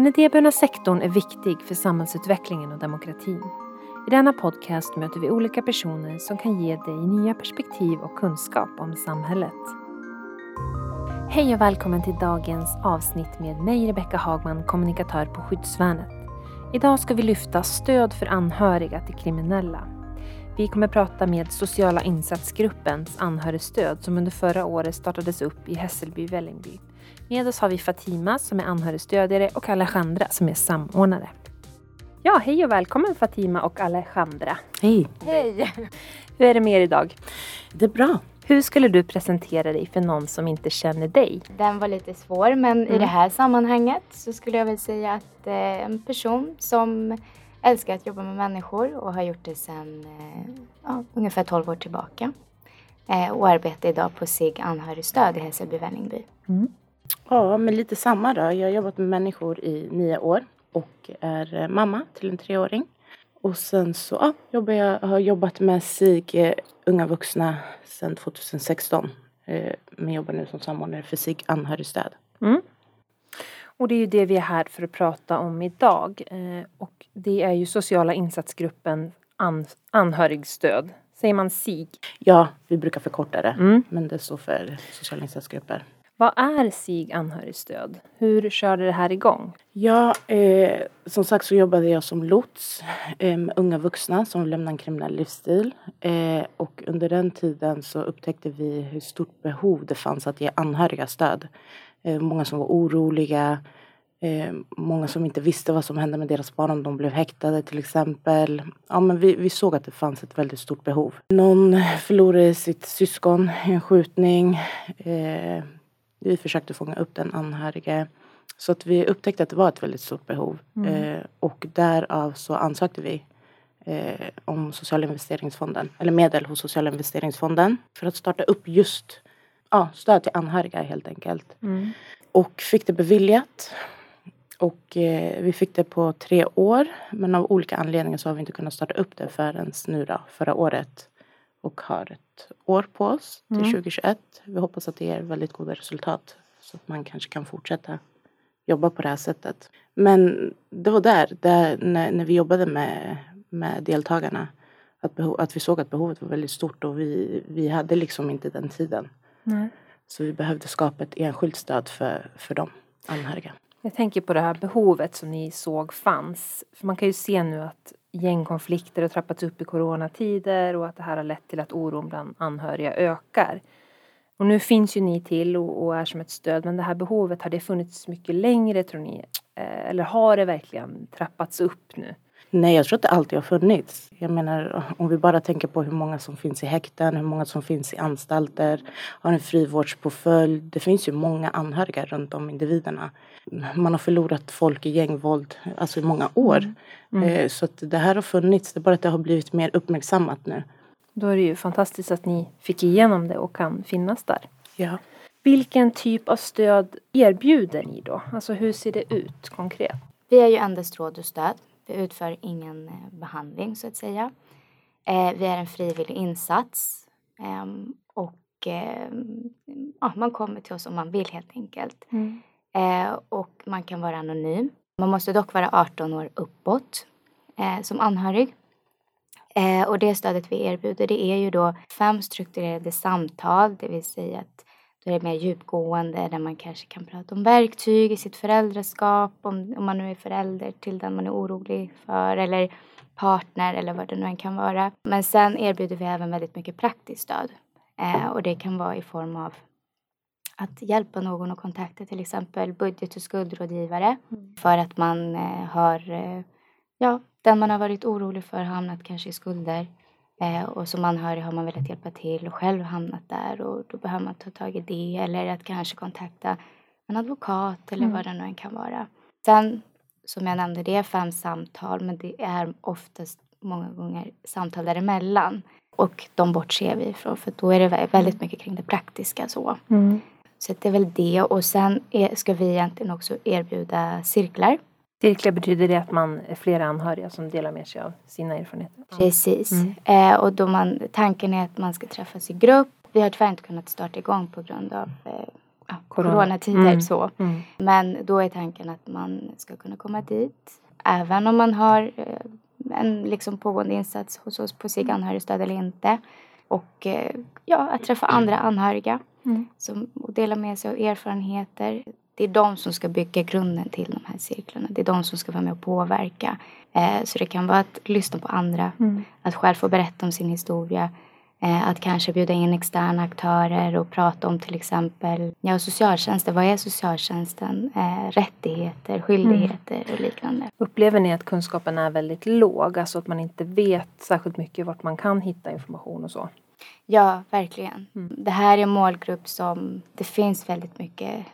Den idéburna sektorn är viktig för samhällsutvecklingen och demokratin. I denna podcast möter vi olika personer som kan ge dig nya perspektiv och kunskap om samhället. Hej och välkommen till dagens avsnitt med mig Rebecka Hagman, kommunikatör på Skyddsvärnet. Idag ska vi lyfta stöd för anhöriga till kriminella. Vi kommer prata med Sociala insatsgruppens anhörigstöd som under förra året startades upp i Hässelby, Vällingby. Med oss har vi Fatima som är anhörigstödjare och Alejandra som är samordnare. Ja, hej och välkommen Fatima och Alejandra. Hej! Hej! Hur är det med er idag? Det är bra. Hur skulle du presentera dig för någon som inte känner dig? Den var lite svår men Mm. i det här sammanhanget så skulle jag väl säga att eh, en person som älskar att jobba med människor och har gjort det sedan eh, ja, ungefär 12 år tillbaka. Eh, och arbetar idag på SIG anhörigstöd i Hässelby Vällingby. Ja, men lite samma då. Jag har jobbat med människor i nio år och är eh, mamma till en treåring. Och sen så ja, jobbar jag, har jobbat med SIG eh, unga vuxna sedan 2016. Eh, men jobbar nu som samordnare för SIG anhörigstöd. Och det är ju det vi är här för att prata om idag. Och det är ju sociala insatsgruppen an- anhörigstöd. Säger man SIG? Ja, vi brukar förkorta det. Mm. Men det står för sociala insatsgrupper. Vad är SIG anhörigstöd? Hur körde det här igång? Ja, eh, som sagt så jobbade jag som lots eh, med unga vuxna som lämnar en kriminell livsstil. Eh, och under den tiden så upptäckte vi hur stort behov det fanns att ge anhöriga stöd. Eh, många som var oroliga, eh, många som inte visste vad som hände med deras barn om de blev häktade till exempel. Ja, men vi, vi såg att det fanns ett väldigt stort behov. Någon förlorade sitt syskon i en skjutning. Eh, vi försökte fånga upp den anhörige. Så att vi upptäckte att det var ett väldigt stort behov. Eh, och därav så ansökte vi eh, om Sociala investeringsfonden, eller medel hos Sociala investeringsfonden för att starta upp just ja, stöd till anhöriga helt enkelt. Och fick det beviljat. Och eh, vi fick det på tre år. Men av olika anledningar så har vi inte kunnat starta upp det förrän nu då, förra året. Och har ett år på oss till 2021. Vi hoppas att det ger väldigt goda resultat. Så att man kanske kan fortsätta jobba på det här sättet. Men det var där, där när, när vi jobbade med, med deltagarna. Att, behov, att vi såg att behovet var väldigt stort och vi, vi hade liksom inte den tiden. Så vi behövde skapa ett enskilt stöd för, för de anhöriga. Jag tänker på det här behovet som ni såg fanns. För man kan ju se nu att gängkonflikter har trappats upp i coronatider och att det här har lett till att oron bland anhöriga ökar. Och nu finns ju ni till och, och är som ett stöd men det här behovet, har det funnits mycket längre tror ni? Eh, Eller har det verkligen trappats upp nu? Nej, jag tror att det alltid har funnits. Jag menar, om vi bara tänker på hur många som finns i häkten, hur många som finns i anstalter, har en frivårdspåföljd. Det finns ju många anhöriga runt om individerna. Man har förlorat folk i gängvåld, alltså i många år. Eh, Så att det här har funnits, det är bara att det har blivit mer uppmärksammat nu. Då är det ju fantastiskt att ni fick igenom det och kan finnas där. Ja. Vilken typ av stöd erbjuder ni då? Alltså hur ser det ut konkret? Vi är ju endast råd och stöd. Vi utför ingen eh, behandling så att säga. Eh, vi är en frivillig insats. Ehm, och ehm, ja, man kommer till oss om man vill helt enkelt. Eh, och man kan vara anonym. Man måste dock vara 18 år uppåt som anhörig. Och det stödet vi erbjuder det är ju då fem strukturerade samtal, det vill säga att då är det mer djupgående där man kanske kan prata om verktyg i sitt föräldraskap, om, om man nu är förälder till den man är orolig för eller partner eller vad det nu än kan vara. Men sen erbjuder vi även väldigt mycket praktiskt stöd. Eh, och det kan vara i form av att hjälpa någon att kontakta till exempel budget och skuldrådgivare för att man eh, har, eh, ja, den man har varit orolig för har hamnat kanske i skulder eh, och som anhörig har man velat hjälpa till och själv hamnat där och då behöver man ta tag i det eller att kanske kontakta en advokat eller vad det nu än kan vara. Sen som jag nämnde, det är fem samtal men det är oftast många gånger samtal däremellan. Och de bortser vi ifrån för då är det vä- väldigt mycket kring det praktiska så. Så att det är väl det och sen är, ska vi egentligen också erbjuda cirklar. Cirklar betyder det att man är flera anhöriga som delar med sig av sina erfarenheter. Precis. Eh, och då man, tanken är att man ska träffas i grupp. Vi har tyvärr inte kunnat starta igång på grund av eh, Corona. coronatider. Mm. Så. Mm. Men då är tanken att man ska kunna komma dit även om man har eh, en liksom pågående insats hos oss på SIG anhörigstöd eller inte. Och eh, ja, att träffa andra anhöriga Mm. som, och dela med sig av erfarenheter. Det är de som ska bygga grunden till de här cirklarna. Det är de som ska vara med och påverka. Eh, så det kan vara att lyssna på andra, Mm. att själv få berätta om sin historia. Eh, att kanske bjuda in externa aktörer och prata om till exempel ja, socialtjänsten. Vad är socialtjänsten? Eh, rättigheter, skyldigheter och liknande. Upplever ni att kunskapen är väldigt låg? Alltså att man inte vet särskilt mycket vart man kan hitta information och så? Ja, verkligen. Mm. Det här är en målgrupp som det finns väldigt mycket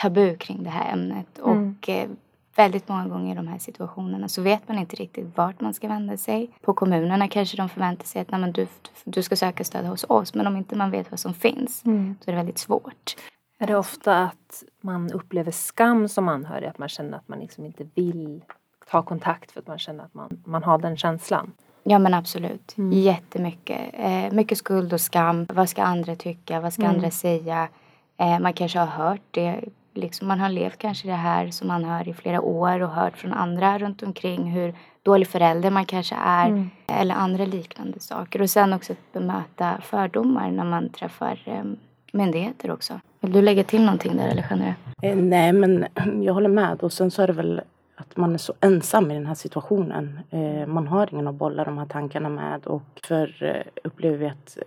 tabu kring det här ämnet. Mm. Och eh, väldigt många gånger i de här situationerna så vet man inte riktigt vart man ska vända sig. På kommunerna kanske de förväntar sig att Nej, du, du ska söka stöd hos oss. Men om inte man vet vad som finns Mm. så är det väldigt svårt. Är det ofta att man upplever skam som anhörig? Att man känner att man liksom inte vill ta kontakt för att man känner att man, man har den känslan? Ja men absolut. Mm. Jättemycket. Eh, mycket skuld och skam. Vad ska andra tycka? Vad ska Mm. andra säga? Eh, man kanske har hört det. Liksom, man har levt kanske det här som anhörig i flera år och hört från andra runt omkring hur dålig förälder man kanske är. Mm. Eller andra liknande saker. Och sen också att bemöta fördomar när man träffar eh, myndigheter också. Vill du lägga till någonting där Alexandra? Eh, nej, men jag håller med. Och sen så är det väl att man är så ensam i den här situationen. Eh, man har ingen att bolla de här tankarna med. Och för eh, upplever vi att,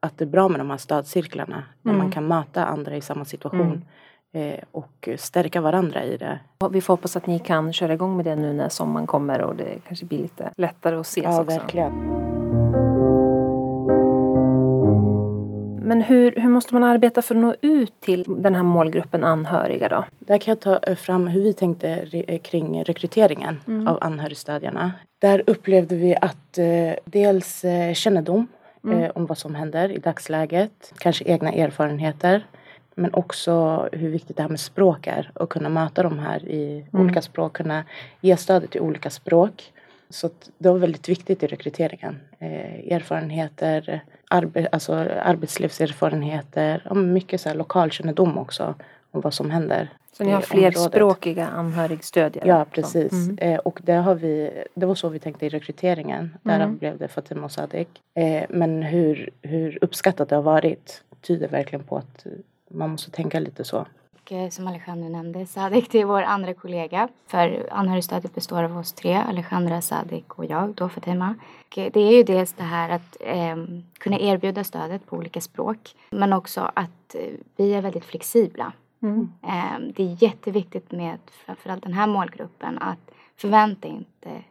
att det är bra med de här stödcirklarna. Där Mm. man kan möta andra i samma situation. Mm. Eh, och stärka varandra i det. Vi får hoppas att ni kan köra igång med det nu när sommaren kommer och det kanske blir lite lättare att ses Ja, också. verkligen. Men hur, hur måste man arbeta för att nå ut till den här målgruppen anhöriga då? Där kan jag ta eh, fram hur vi tänkte eh, kring rekryteringen Mm. av anhörigstödjarna. Där upplevde vi att dels kännedom Mm. om vad som händer i dagsläget, kanske egna erfarenheter. Men också hur viktigt det här med språk är och kunna möta de här i Mm. olika språk, kunna ge stödet i olika språk. Så det var väldigt viktigt i rekryteringen. Eh, erfarenheter, arbe- alltså arbetslivserfarenheter, ja, mycket så här lokalkännedom också om vad som händer. Så ni har flerspråkiga anhörigstödjare? Ja, precis. Mm. Eh, och det, har vi, det var så vi tänkte i rekryteringen. Därav Mm. blev det Fatima och Sadik. Eh, men hur, hur uppskattat det har varit tyder verkligen på att man måste tänka lite så. Och eh, som Alejandra nämnde, Sadik det är vår andra kollega. För anhörigstödet består av oss tre, Alejandra, Sadik och jag, då Fatima. Och eh, det är ju dels det här att eh, kunna erbjuda stödet på olika språk. Men också att eh, vi är väldigt flexibla. Mm. Eh, det är jätteviktigt med framförallt den här målgruppen att förvänta inte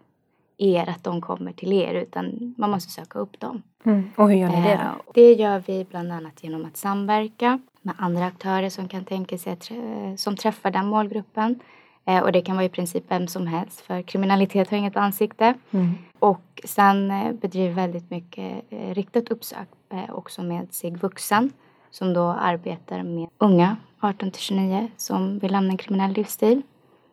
er att de kommer till er utan man måste söka upp dem. Mm. Och hur gör ni det då? och det gör vi bland annat genom att samverka med andra aktörer som kan tänka sig att, som träffar den målgruppen. Eh, och det kan vara i princip vem som helst för kriminalitet har inget ansikte. Mm. Och sen eh, bedriver väldigt mycket eh, riktat uppsök också med SIG Vuxen som då arbetar med unga 18 till 29 som vill lämna en kriminell livsstil.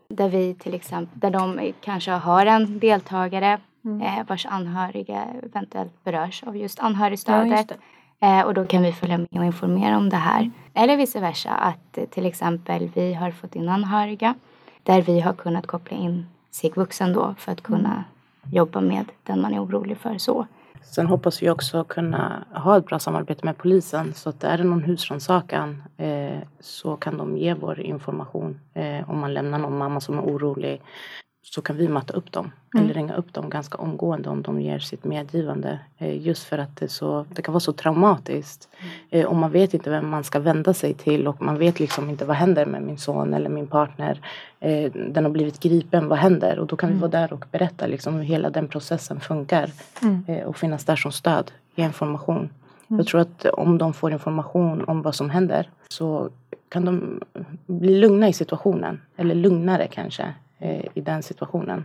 Där vi till exempel, där de kanske har en deltagare Mm. vars anhöriga eventuellt berörs av just Ja, anhörigstödet. just det. Eh, Eh, och då kan vi följa med och informera om det här. Eller vice versa, att eh, till exempel vi har fått in anhöriga där vi har kunnat koppla in SIG Vuxen då för att kunna jobba med den man är orolig för så. Sen hoppas vi också kunna ha ett bra samarbete med polisen så att är det någon husrannsakan eh, så kan de ge vår information. Eh, om man lämnar någon mamma som är orolig så kan vi möta upp dem Mm. eller ringa upp dem ganska omgående om de ger sitt medgivande. Eh, just för att det, så, det kan vara så traumatiskt. Eh, och man vet inte vem man ska vända sig till och man vet liksom inte vad händer med min son eller min partner. Eh, den har blivit gripen, vad händer? Och då kan vi vara där och berätta liksom hur hela den processen funkar Mm. och finnas där som stöd, ge information. Jag tror att om de får information om vad som händer så kan de bli lugna i situationen. Eller lugnare kanske i den situationen.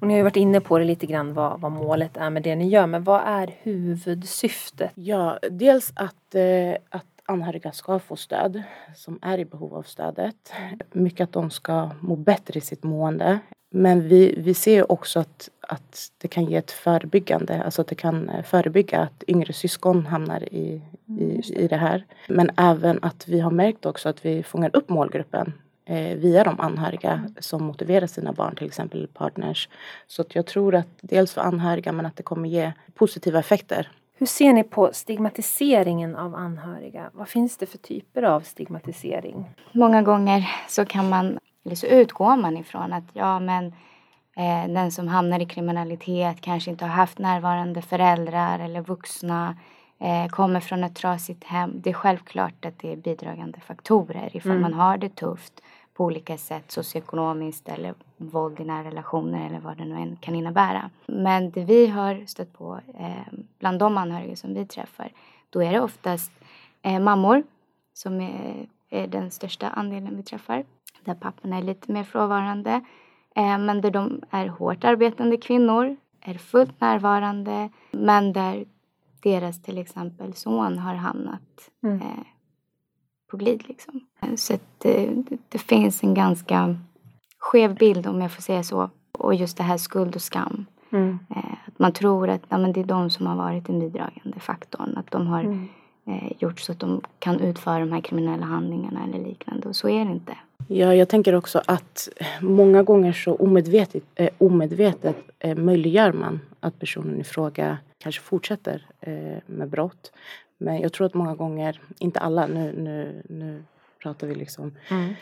Och ni har ju varit inne på det lite grann vad, vad målet är med det ni gör. Men vad är huvudsyftet? Ja, dels att, eh, att anhöriga ska få stöd som är i behov av stödet. Mycket att de ska må bättre i sitt mående. Men vi, vi ser också att, att det kan ge ett förebyggande, alltså att det kan eh, förebygga att yngre syskon hamnar i, i, i det här. Men även att vi har märkt också att vi fångar upp målgruppen eh, via de anhöriga som motiverar sina barn, till exempel partners. Så att jag tror att dels för anhöriga men att det kommer ge positiva effekter. Hur ser ni på stigmatiseringen av anhöriga? Vad finns det för typer av stigmatisering? Många gånger så kan man, eller så utgår man ifrån att ja men eh, den som hamnar i kriminalitet kanske inte har haft närvarande föräldrar eller vuxna eh, kommer från ett trasigt hem. Det är självklart att det är bidragande faktorer ifall mm. man har det tufft på olika sätt socioekonomiskt eller våld i nära relationer eller vad det nu än kan innebära. Men det vi har stött på eh, bland de anhöriga som vi träffar då är det oftast eh, mammor som är, är, den största andelen vi träffar där papporna är lite mer frånvarande eh, men där de är hårt arbetande kvinnor är fullt närvarande men där deras till exempel son har hamnat mm. Eh, på glid. Liksom. Så att det, det, finns en ganska skev bild om jag får säga så. Och just det här skuld och skam. Mm. Eh, att man tror att ja, men det är de som har varit den bidragande faktorn. Att de har mm. eh, gjort så att de kan utföra de här kriminella handlingarna eller liknande. Och så är det inte. Ja, jag tänker också att många gånger så omedvetet, eh, omedvetet eh, möjliggör man att personen i fråga kanske fortsätter eh, med brott. Men jag tror att många gånger, inte alla, nu, nu, nu pratar vi liksom. Mm.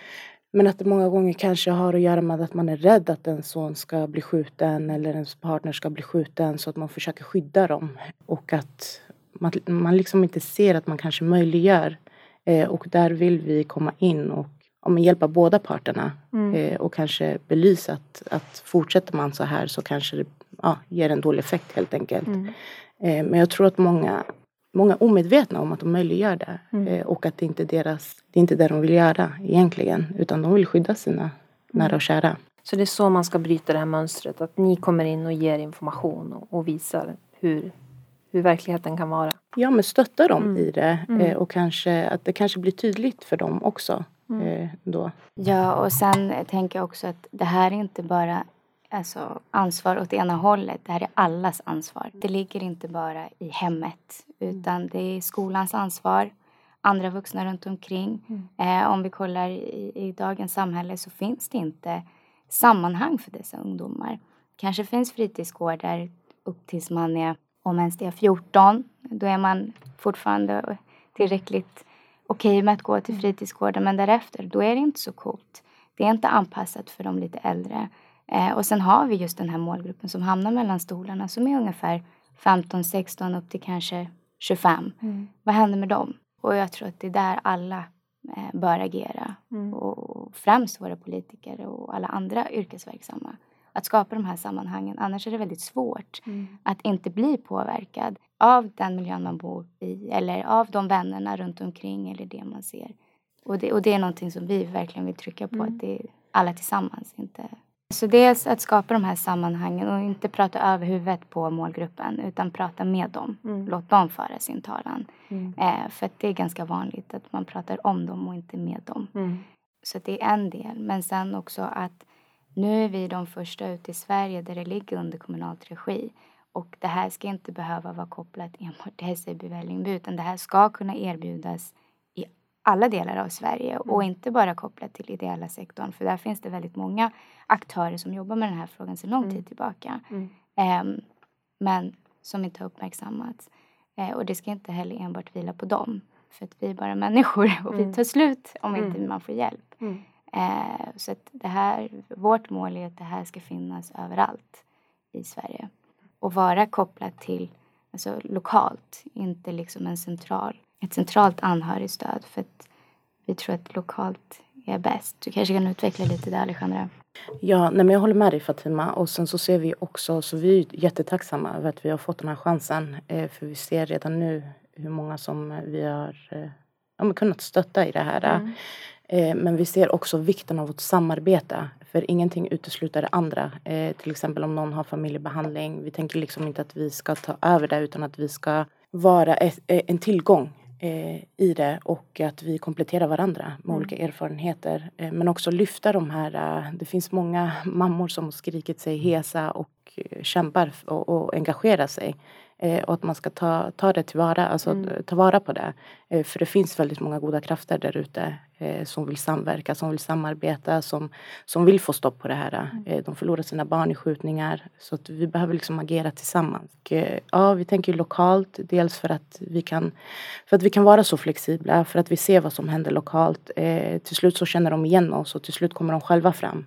Men att det många gånger kanske har att göra med att man är rädd att en son ska bli skjuten eller ens partner ska bli skjuten så att man försöker skydda dem. Och att man, man liksom inte ser att man kanske möjliggör. Eh, och där vill vi komma in och om hjälpa båda parterna mm. eh, och kanske belysa att, att fortsätter man så här så kanske det ja, ger en dålig effekt helt enkelt. Mm. Eh, men jag tror att många många omedvetna om att de möjliggör det. Mm. Eh, och att det inte är deras, det är inte det de vill göra egentligen. Utan de vill skydda sina mm. nära och kära. Så det är så man ska bryta det här mönstret. Att ni kommer in och ger information och, och visar hur, hur verkligheten kan vara. Ja men stötta dem mm. i det. Mm. Eh, och kanske att det kanske blir tydligt för dem också. Mm. Eh, då. Ja och sen tänker jag också att det här är inte bara alltså, ansvar åt ena hållet. Det här är allas ansvar. Det ligger inte bara i hemmet utan det är skolans ansvar, andra vuxna runt omkring. Mm. Eh, om vi kollar i, i, dagens samhälle så finns det inte sammanhang för dessa ungdomar. Kanske finns fritidsgårdar upp tills man är, om ens det är 14, då är man fortfarande tillräckligt okej okay med att gå till mm. fritidsgården men därefter, då är det inte så coolt. Det är inte anpassat för de lite äldre. Eh, och sen har vi just den här målgruppen som hamnar mellan stolarna som är ungefär 15, 16 upp till kanske 25. Mm. Vad händer med dem? Och jag tror att det är där alla eh, bör agera. Mm. Och främst våra politiker och alla andra yrkesverksamma. Att skapa de här sammanhangen. Annars är det väldigt svårt mm. att inte bli påverkad av den miljön man bor i eller av de vännerna runt omkring eller det man ser. Och det, och det är någonting som vi verkligen vill trycka på. Att mm. det är alla tillsammans, inte så dels att skapa de här sammanhangen och inte prata över huvudet på målgruppen utan prata med dem. Mm. Låt dem föra sin talan. Mm. Eh, för det är ganska vanligt att man pratar om dem och inte med dem. Mm. Så det är en del. Men sen också att nu är vi de första ute i Sverige där det ligger under kommunalt regi. Och det här ska inte behöva vara kopplat enbart till Hässelby Vällingby utan det här ska kunna erbjudas alla delar av Sverige och mm. inte bara kopplat till ideella sektorn för där finns det väldigt många aktörer som jobbar med den här frågan sedan lång mm. tid tillbaka. Um, men som inte har uppmärksammats. Uh, och det ska inte heller enbart vila på dem. För att vi är bara människor och vi tar slut om inte man får hjälp. Uh, så att det här, vårt mål är att det här ska finnas överallt i Sverige. Och vara kopplat till, alltså lokalt, inte liksom en central ett centralt anhörigstöd för att vi tror att lokalt är bäst. Du kanske kan utveckla lite där Alejandra? Ja, nej, men jag håller med dig Fatima och sen så ser vi också, så vi är jättetacksamma över att vi har fått den här chansen eh, för vi ser redan nu hur många som vi har eh, ja, kunnat stötta i det här. Mm. Eh, men vi ser också vikten av att samarbeta för ingenting utesluter det andra. Eh, till exempel om någon har familjebehandling. Vi tänker liksom inte att vi ska ta över det utan att vi ska vara ett, en tillgång eh, i det och att vi kompletterar varandra med mm. olika erfarenheter. Eh, men också lyfta de här, eh, det finns många mammor som skrikit sig hesa och eh, kämpar och, och engagerar sig. Eh, och att man ska ta, ta det tillvara, alltså mm. ta vara på det. Eh, för det finns väldigt många goda krafter där ute eh, som vill samverka, som vill samarbeta, som, som vill få stopp på det här. Mm. De förlorar sina barn i skjutningar. Så att vi behöver liksom agera tillsammans. Och, ja, vi tänker lokalt, dels för att, vi kan, för att vi kan vara så flexibla, för att vi ser vad som händer lokalt. Till slut så känner de igen oss och till slut kommer de själva fram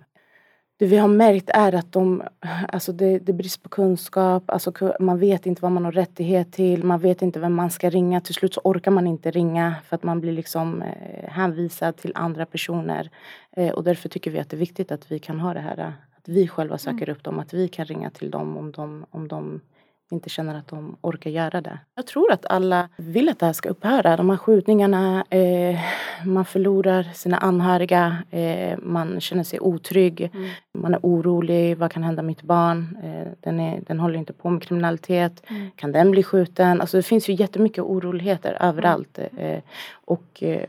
det vi har märkt är att de, alltså det, det är brist på kunskap, alltså man vet inte vad man har rättighet till, man vet inte vem man ska ringa. Till slut så orkar man inte ringa för att man blir liksom eh, hänvisad till andra personer. Eh, och därför tycker vi att det är viktigt att vi kan ha det här, att vi själva söker mm. upp dem, att vi kan ringa till dem om de, om de inte känner att de orkar göra det. Jag tror att alla vill att det här ska upphöra. De här skjutningarna, eh, man förlorar sina anhöriga, eh, man känner sig otrygg, mm. man är orolig, vad kan hända mitt barn? Eh, den, är, den håller inte på med kriminalitet, mm. kan den bli skjuten? Alltså det finns ju jättemycket oroligheter överallt. Mm. Eh, och eh,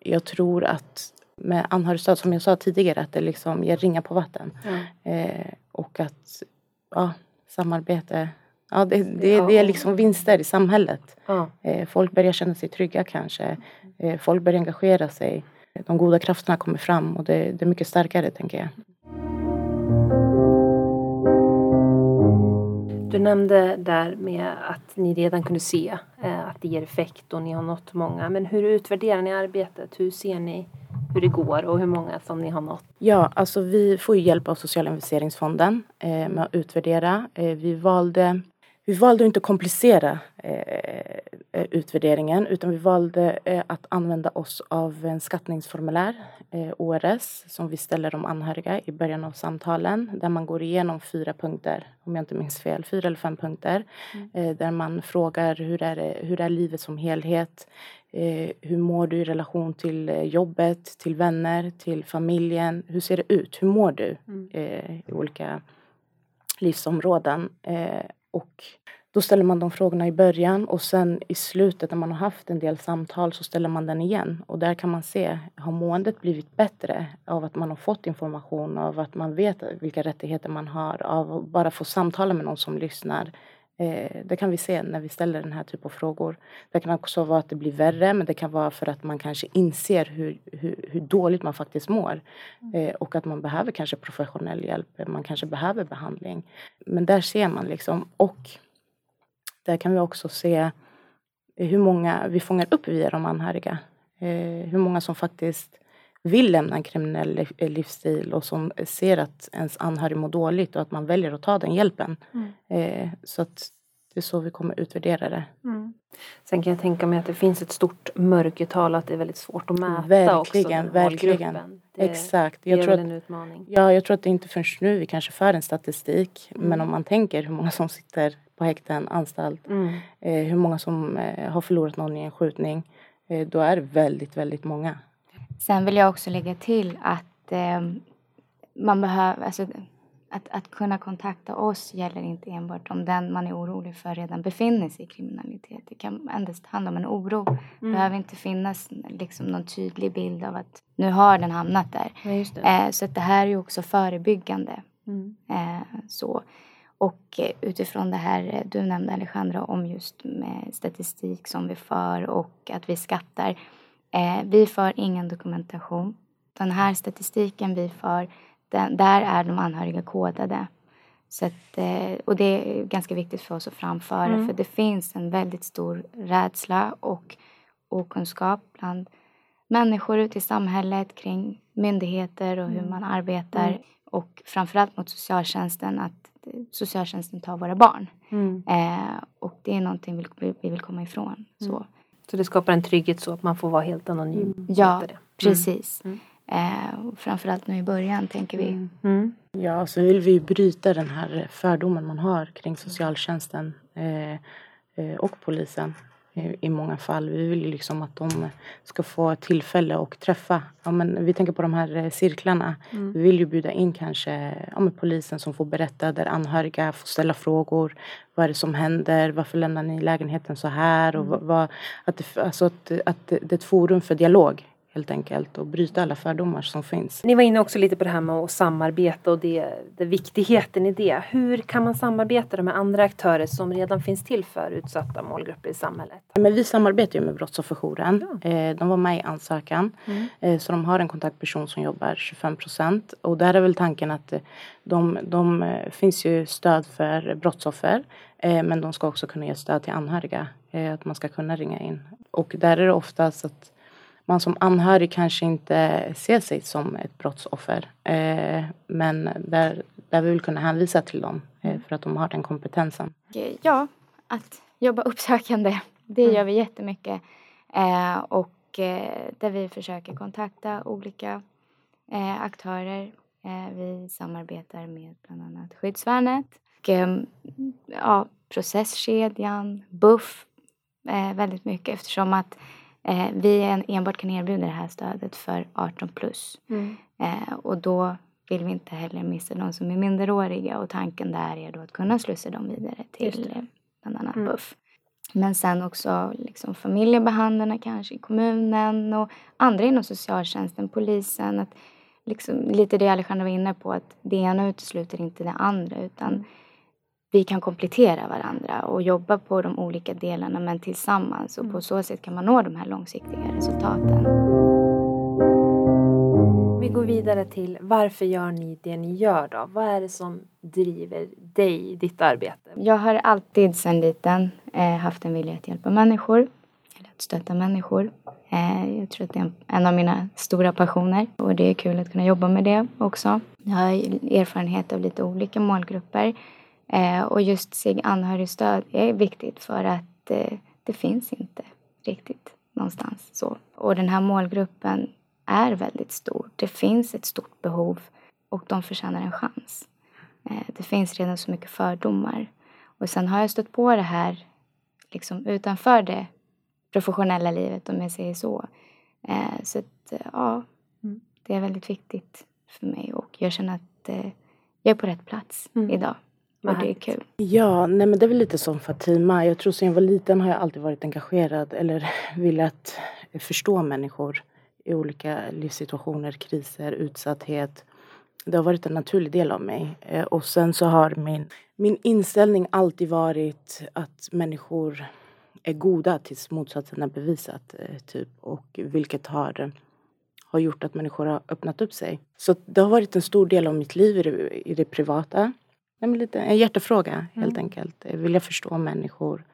jag tror att med anhörigstöd, som jag sa tidigare, att det liksom ger ringar på vatten. Eh, och att ja, samarbete Ja, det, det, det är liksom vinster i samhället. Ja. Eh, folk börjar känna sig trygga kanske. Eh, folk börjar engagera sig. De goda krafterna kommer fram och det, det är mycket starkare tänker jag. Du nämnde där med att ni redan kunde se eh, att det ger effekt och ni har nått många. Men hur utvärderar ni arbetet? Hur ser ni hur det går och hur många som ni har nått? Ja, alltså vi får ju hjälp av Sociala investeringsfonden med att utvärdera. vi valde vi valde att inte komplicera eh, eh, utvärderingen utan vi valde eh, att använda oss av en skattningsformulär, eh, ORS, som vi ställer de anhöriga i början av samtalen där man går igenom fyra punkter, om jag inte minns fel, fyra eller fem punkter. Mm. Eh, där man frågar hur är, det, hur är livet som helhet? Eh, hur mår du i relation till jobbet, till vänner, till familjen? Hur ser det ut? Hur mår du mm. i olika livsområden? Och då ställer man de frågorna i början och sen i slutet när man har haft en del samtal så ställer man den igen. Och där kan man se, har måendet blivit bättre av att man har fått information, av att man vet vilka rättigheter man har, av att bara få samtala med någon som lyssnar. Eh, det kan vi se när vi ställer den här typen av frågor. Det kan också vara att det blir värre men det kan vara för att man kanske inser hur, hur, hur dåligt man faktiskt mår. Eh, och att man behöver kanske professionell hjälp, man kanske behöver behandling. Men där ser man liksom. Och där kan vi också se hur många vi fångar upp via de anhöriga. Eh, hur många som faktiskt vill lämna en kriminell livsstil och som ser att ens anhörig mår dåligt och att man väljer att ta den hjälpen. Mm. Eh, så att det är så vi kommer utvärdera det. Mm. Sen kan jag tänka mig att det finns ett stort mörkertal och att det är väldigt svårt att mäta verkligen, också. Verkligen, det, Exakt. Jag det är tror en utmaning. Ja, jag tror att det inte förrän nu vi kanske för en statistik. Mm. Men om man tänker hur många som sitter på häkten, anstalt, mm. eh, hur många som eh, har förlorat någon i en skjutning. Eh, då är det väldigt, väldigt många. Sen vill jag också lägga till att eh, man behöver, alltså, att, att kunna kontakta oss gäller inte enbart om den man är orolig för redan befinner sig i kriminalitet. Det kan endast handla om en oro. Det mm. behöver inte finnas liksom, någon tydlig bild av att nu har den hamnat där. Ja, eh, så att det här är också förebyggande. Mm. Eh, så. Och eh, utifrån det här eh, du nämnde Alejandra om just statistik som vi för och att vi skattar. Eh, vi för ingen dokumentation. Den här statistiken vi för, den, där är de anhöriga kodade. Så att, och det är ganska viktigt för oss att framföra mm. för det finns en väldigt stor rädsla och okunskap bland människor ute i samhället kring myndigheter och hur mm. man arbetar. Mm. Och framförallt mot socialtjänsten att socialtjänsten tar våra barn. Mm. Eh, och det är någonting vi, vi vill komma ifrån. Så. Så det skapar en trygghet så att man får vara helt anonym? Mm. Ja, mm. precis. Mm. Eh, framförallt nu i början tänker vi. Mm. Mm. Ja, så vill vi bryta den här fördomen man har kring socialtjänsten eh, eh och polisen i många fall. Vi vill ju liksom att de ska få tillfälle att träffa. Ja, men vi tänker på de här eh, cirklarna. Mm. Vi vill ju bjuda in kanske ja, polisen som får berätta där anhöriga får ställa frågor. Vad är det som händer? Varför lämnar ni lägenheten så här? Och mm. vad, att, det, alltså att, att det är ett forum för dialog helt enkelt och bryta alla fördomar som finns. Ni var inne också lite på det här med att samarbeta och det, det viktigheten i det. Hur kan man samarbeta med andra aktörer som redan finns till för utsatta målgrupper i samhället? Men vi samarbetar ju med Brottsofferjouren. Ja. Eh, de var med i ansökan. Mm. Eh, så de har en kontaktperson som jobbar 25 procent. Och där är väl tanken att eh, de, de finns ju stöd för brottsoffer. Men de ska också kunna ge stöd till anhöriga. Att man ska kunna ringa in. Och där är det oftast att man som anhörig kanske inte ser sig som ett brottsoffer. Eh, men där, där vi vill kunna hänvisa till dem eh, för att de har den kompetensen. Ja, att jobba uppsökande, det mm. gör vi jättemycket. Eh, och eh, där vi försöker kontakta olika eh, aktörer. Eh, vi samarbetar med bland annat Skyddsvärnet, och, ja, processkedjan, BUFF väldigt mycket eftersom att Eh, vi enbart kan erbjuda det här stödet för 18 plus. Mm. Eh, och då vill vi inte heller missa de som är minderåriga och tanken där är då att kunna slussa dem vidare till bland annat mm. BUFF. Men sen också liksom familjebehandlarna kanske i kommunen och andra inom socialtjänsten, polisen. Att liksom, lite det Alejandra var inne på, att det ena utesluter inte det andra utan mm vi kan komplettera varandra och jobba på de olika delarna men tillsammans och på mm. så sätt kan man nå de här långsiktiga resultaten. Vi går vidare till varför gör ni det ni gör då? Vad är det som driver dig i ditt arbete? Jag har alltid sedan liten eh, haft en vilja att hjälpa människor, eller att stötta människor. Eh, jag tror att det är en av mina stora passioner och det är kul att kunna jobba med det också. Jag har erfarenhet av lite olika målgrupper Eh, och just SIG anhörigstöd är viktigt för att eh, det finns inte riktigt någonstans så. Och den här målgruppen är väldigt stor. Det finns ett stort behov och de förtjänar en chans. Eh, det finns redan så mycket fördomar. Och sen har jag stött på det här liksom utanför det professionella livet om jag säger så. Eh, så att, eh, ja, mm. det är väldigt viktigt för mig och jag känner att eh, jag är på rätt plats mm. idag. Och det är kul. Ja, nej men det är väl lite som Fatima. Jag tror sen jag var liten har jag alltid varit engagerad eller velat förstå människor i olika livssituationer, kriser, utsatthet. Det har varit en naturlig del av mig. Eh, och sen så har min, min inställning alltid varit att människor är goda tills motsatsen är bevisat. Eh, typ. Och vilket har, har gjort att människor har öppnat upp sig. Så det har varit en stor del av mitt liv i det, i det privata. Nej, lite, en hjärtefråga helt mm. enkelt. Vill jag förstå människor?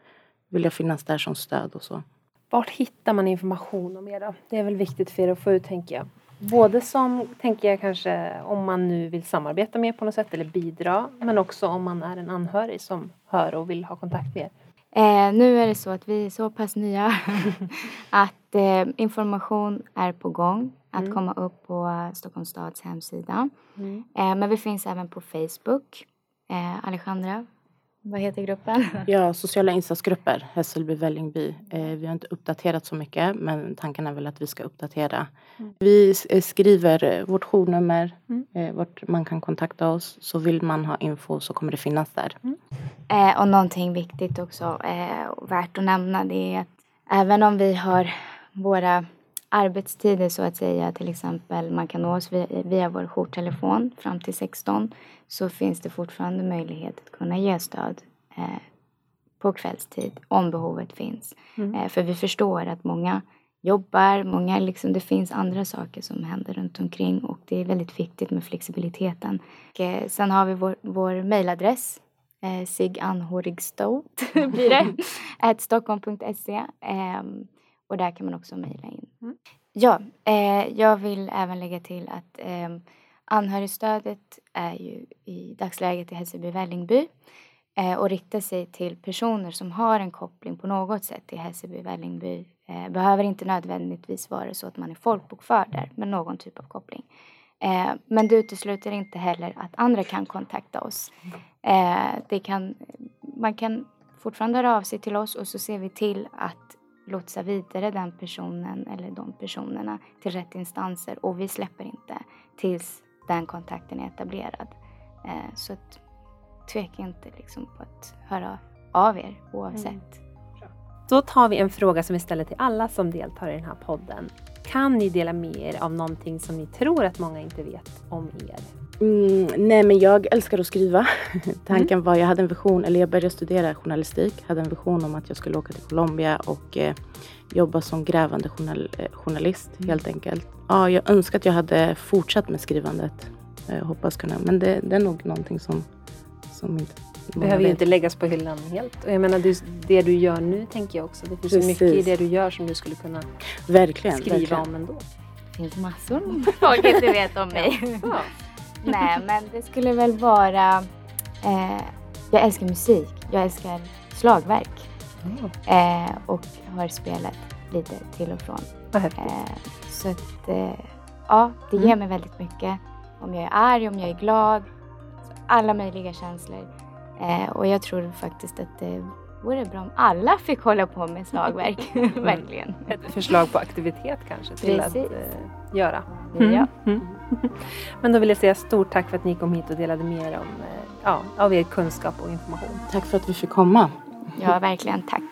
Vill jag finnas där som stöd och så? Vart hittar man information om er då? Det är väl viktigt för er att få ut tänker jag. Både som, tänker jag kanske, om man nu vill samarbeta med på något sätt eller bidra. Men också om man är en anhörig som hör och vill ha kontakt med er. Eh, nu är det så att vi är så pass nya att eh, information är på gång att mm. komma upp på Stockholms stads hemsida. Mm. Eh, men vi finns även på Facebook. Eh, Alejandra, vad heter gruppen? Ja, sociala insatsgrupper, Hässelby, Vällingby. Eh, vi har inte uppdaterat så mycket men tanken är väl att vi ska uppdatera. Mm. Vi eh, skriver eh, vårt journummer, mm. eh, vart man kan kontakta oss. Så vill man ha info så kommer det finnas där. Mm. Eh, och någonting viktigt också, eh, värt att nämna, det är att även om vi har våra arbetstider så att säga, till exempel man kan nå oss via, via vår jourtelefon fram till 16 så finns det fortfarande möjlighet att kunna ge stöd eh, på kvällstid om behovet finns. Mm. Eh, för vi förstår att många jobbar, många liksom, det finns andra saker som händer runt omkring och det är väldigt viktigt med flexibiliteten. Och, eh, sen har vi vår, vår mejladress eh, siganhorigstot blir det, stockholm.se och där kan man också mejla in. Mm. Ja, eh, jag vill även lägga till att eh, anhörigstödet är ju i dagsläget i Hässelby Vällingby eh, och riktar sig till personer som har en koppling på något sätt till Hässelby Vällingby. Eh, behöver inte nödvändigtvis vara så att man är folkbokförd där, men någon typ av koppling. Eh, men det utesluter inte heller att andra kan kontakta oss. Eh, det kan, man kan fortfarande höra av sig till oss och så ser vi till att lotsa vidare den personen eller de personerna till rätt instanser och vi släpper inte tills den kontakten är etablerad. Eh, så att, tveka inte liksom på att höra av er oavsett. Mm. Då tar vi en fråga som vi ställer till alla som deltar i den här podden. Kan ni dela med er av någonting som ni tror att många inte vet om er? Mm, nej men jag älskar att skriva. Tanken mm. var, jag hade en vision, eller jag började studera journalistik, hade en vision om att jag skulle åka till Colombia och eh, jobba som grävande journal, eh, journalist mm. helt enkelt. Ja, jag önskar att jag hade fortsatt med skrivandet. Jag hoppas kunna, men det, det är nog någonting som, som inte behöver ju inte läggas på hyllan helt. Och jag menar, det, det du gör nu tänker jag också. Det finns Precis. mycket i det du gör som du skulle kunna verkligen, skriva verkligen. om ändå. Det finns massor folk inte vet om mig. Ja. Nej, men det skulle väl vara... Eh, jag älskar musik. Jag älskar slagverk. Mm. Eh, och har spelat lite till och från. Eh, så att, eh, ja, det ger mm. mig väldigt mycket. Om jag är arg, om jag är glad. Alla möjliga känslor. Eh, och jag tror faktiskt att det vore bra om alla fick hålla på med slagverk. Verkligen. Ett förslag på aktivitet kanske till Precis. att eh, göra. Mm. Ja. Mm. Men då vill jag säga stort tack för att ni kom hit och delade med er om, eh, ja, av er kunskap och information. Tack för att vi fick komma. Ja, verkligen. Tack.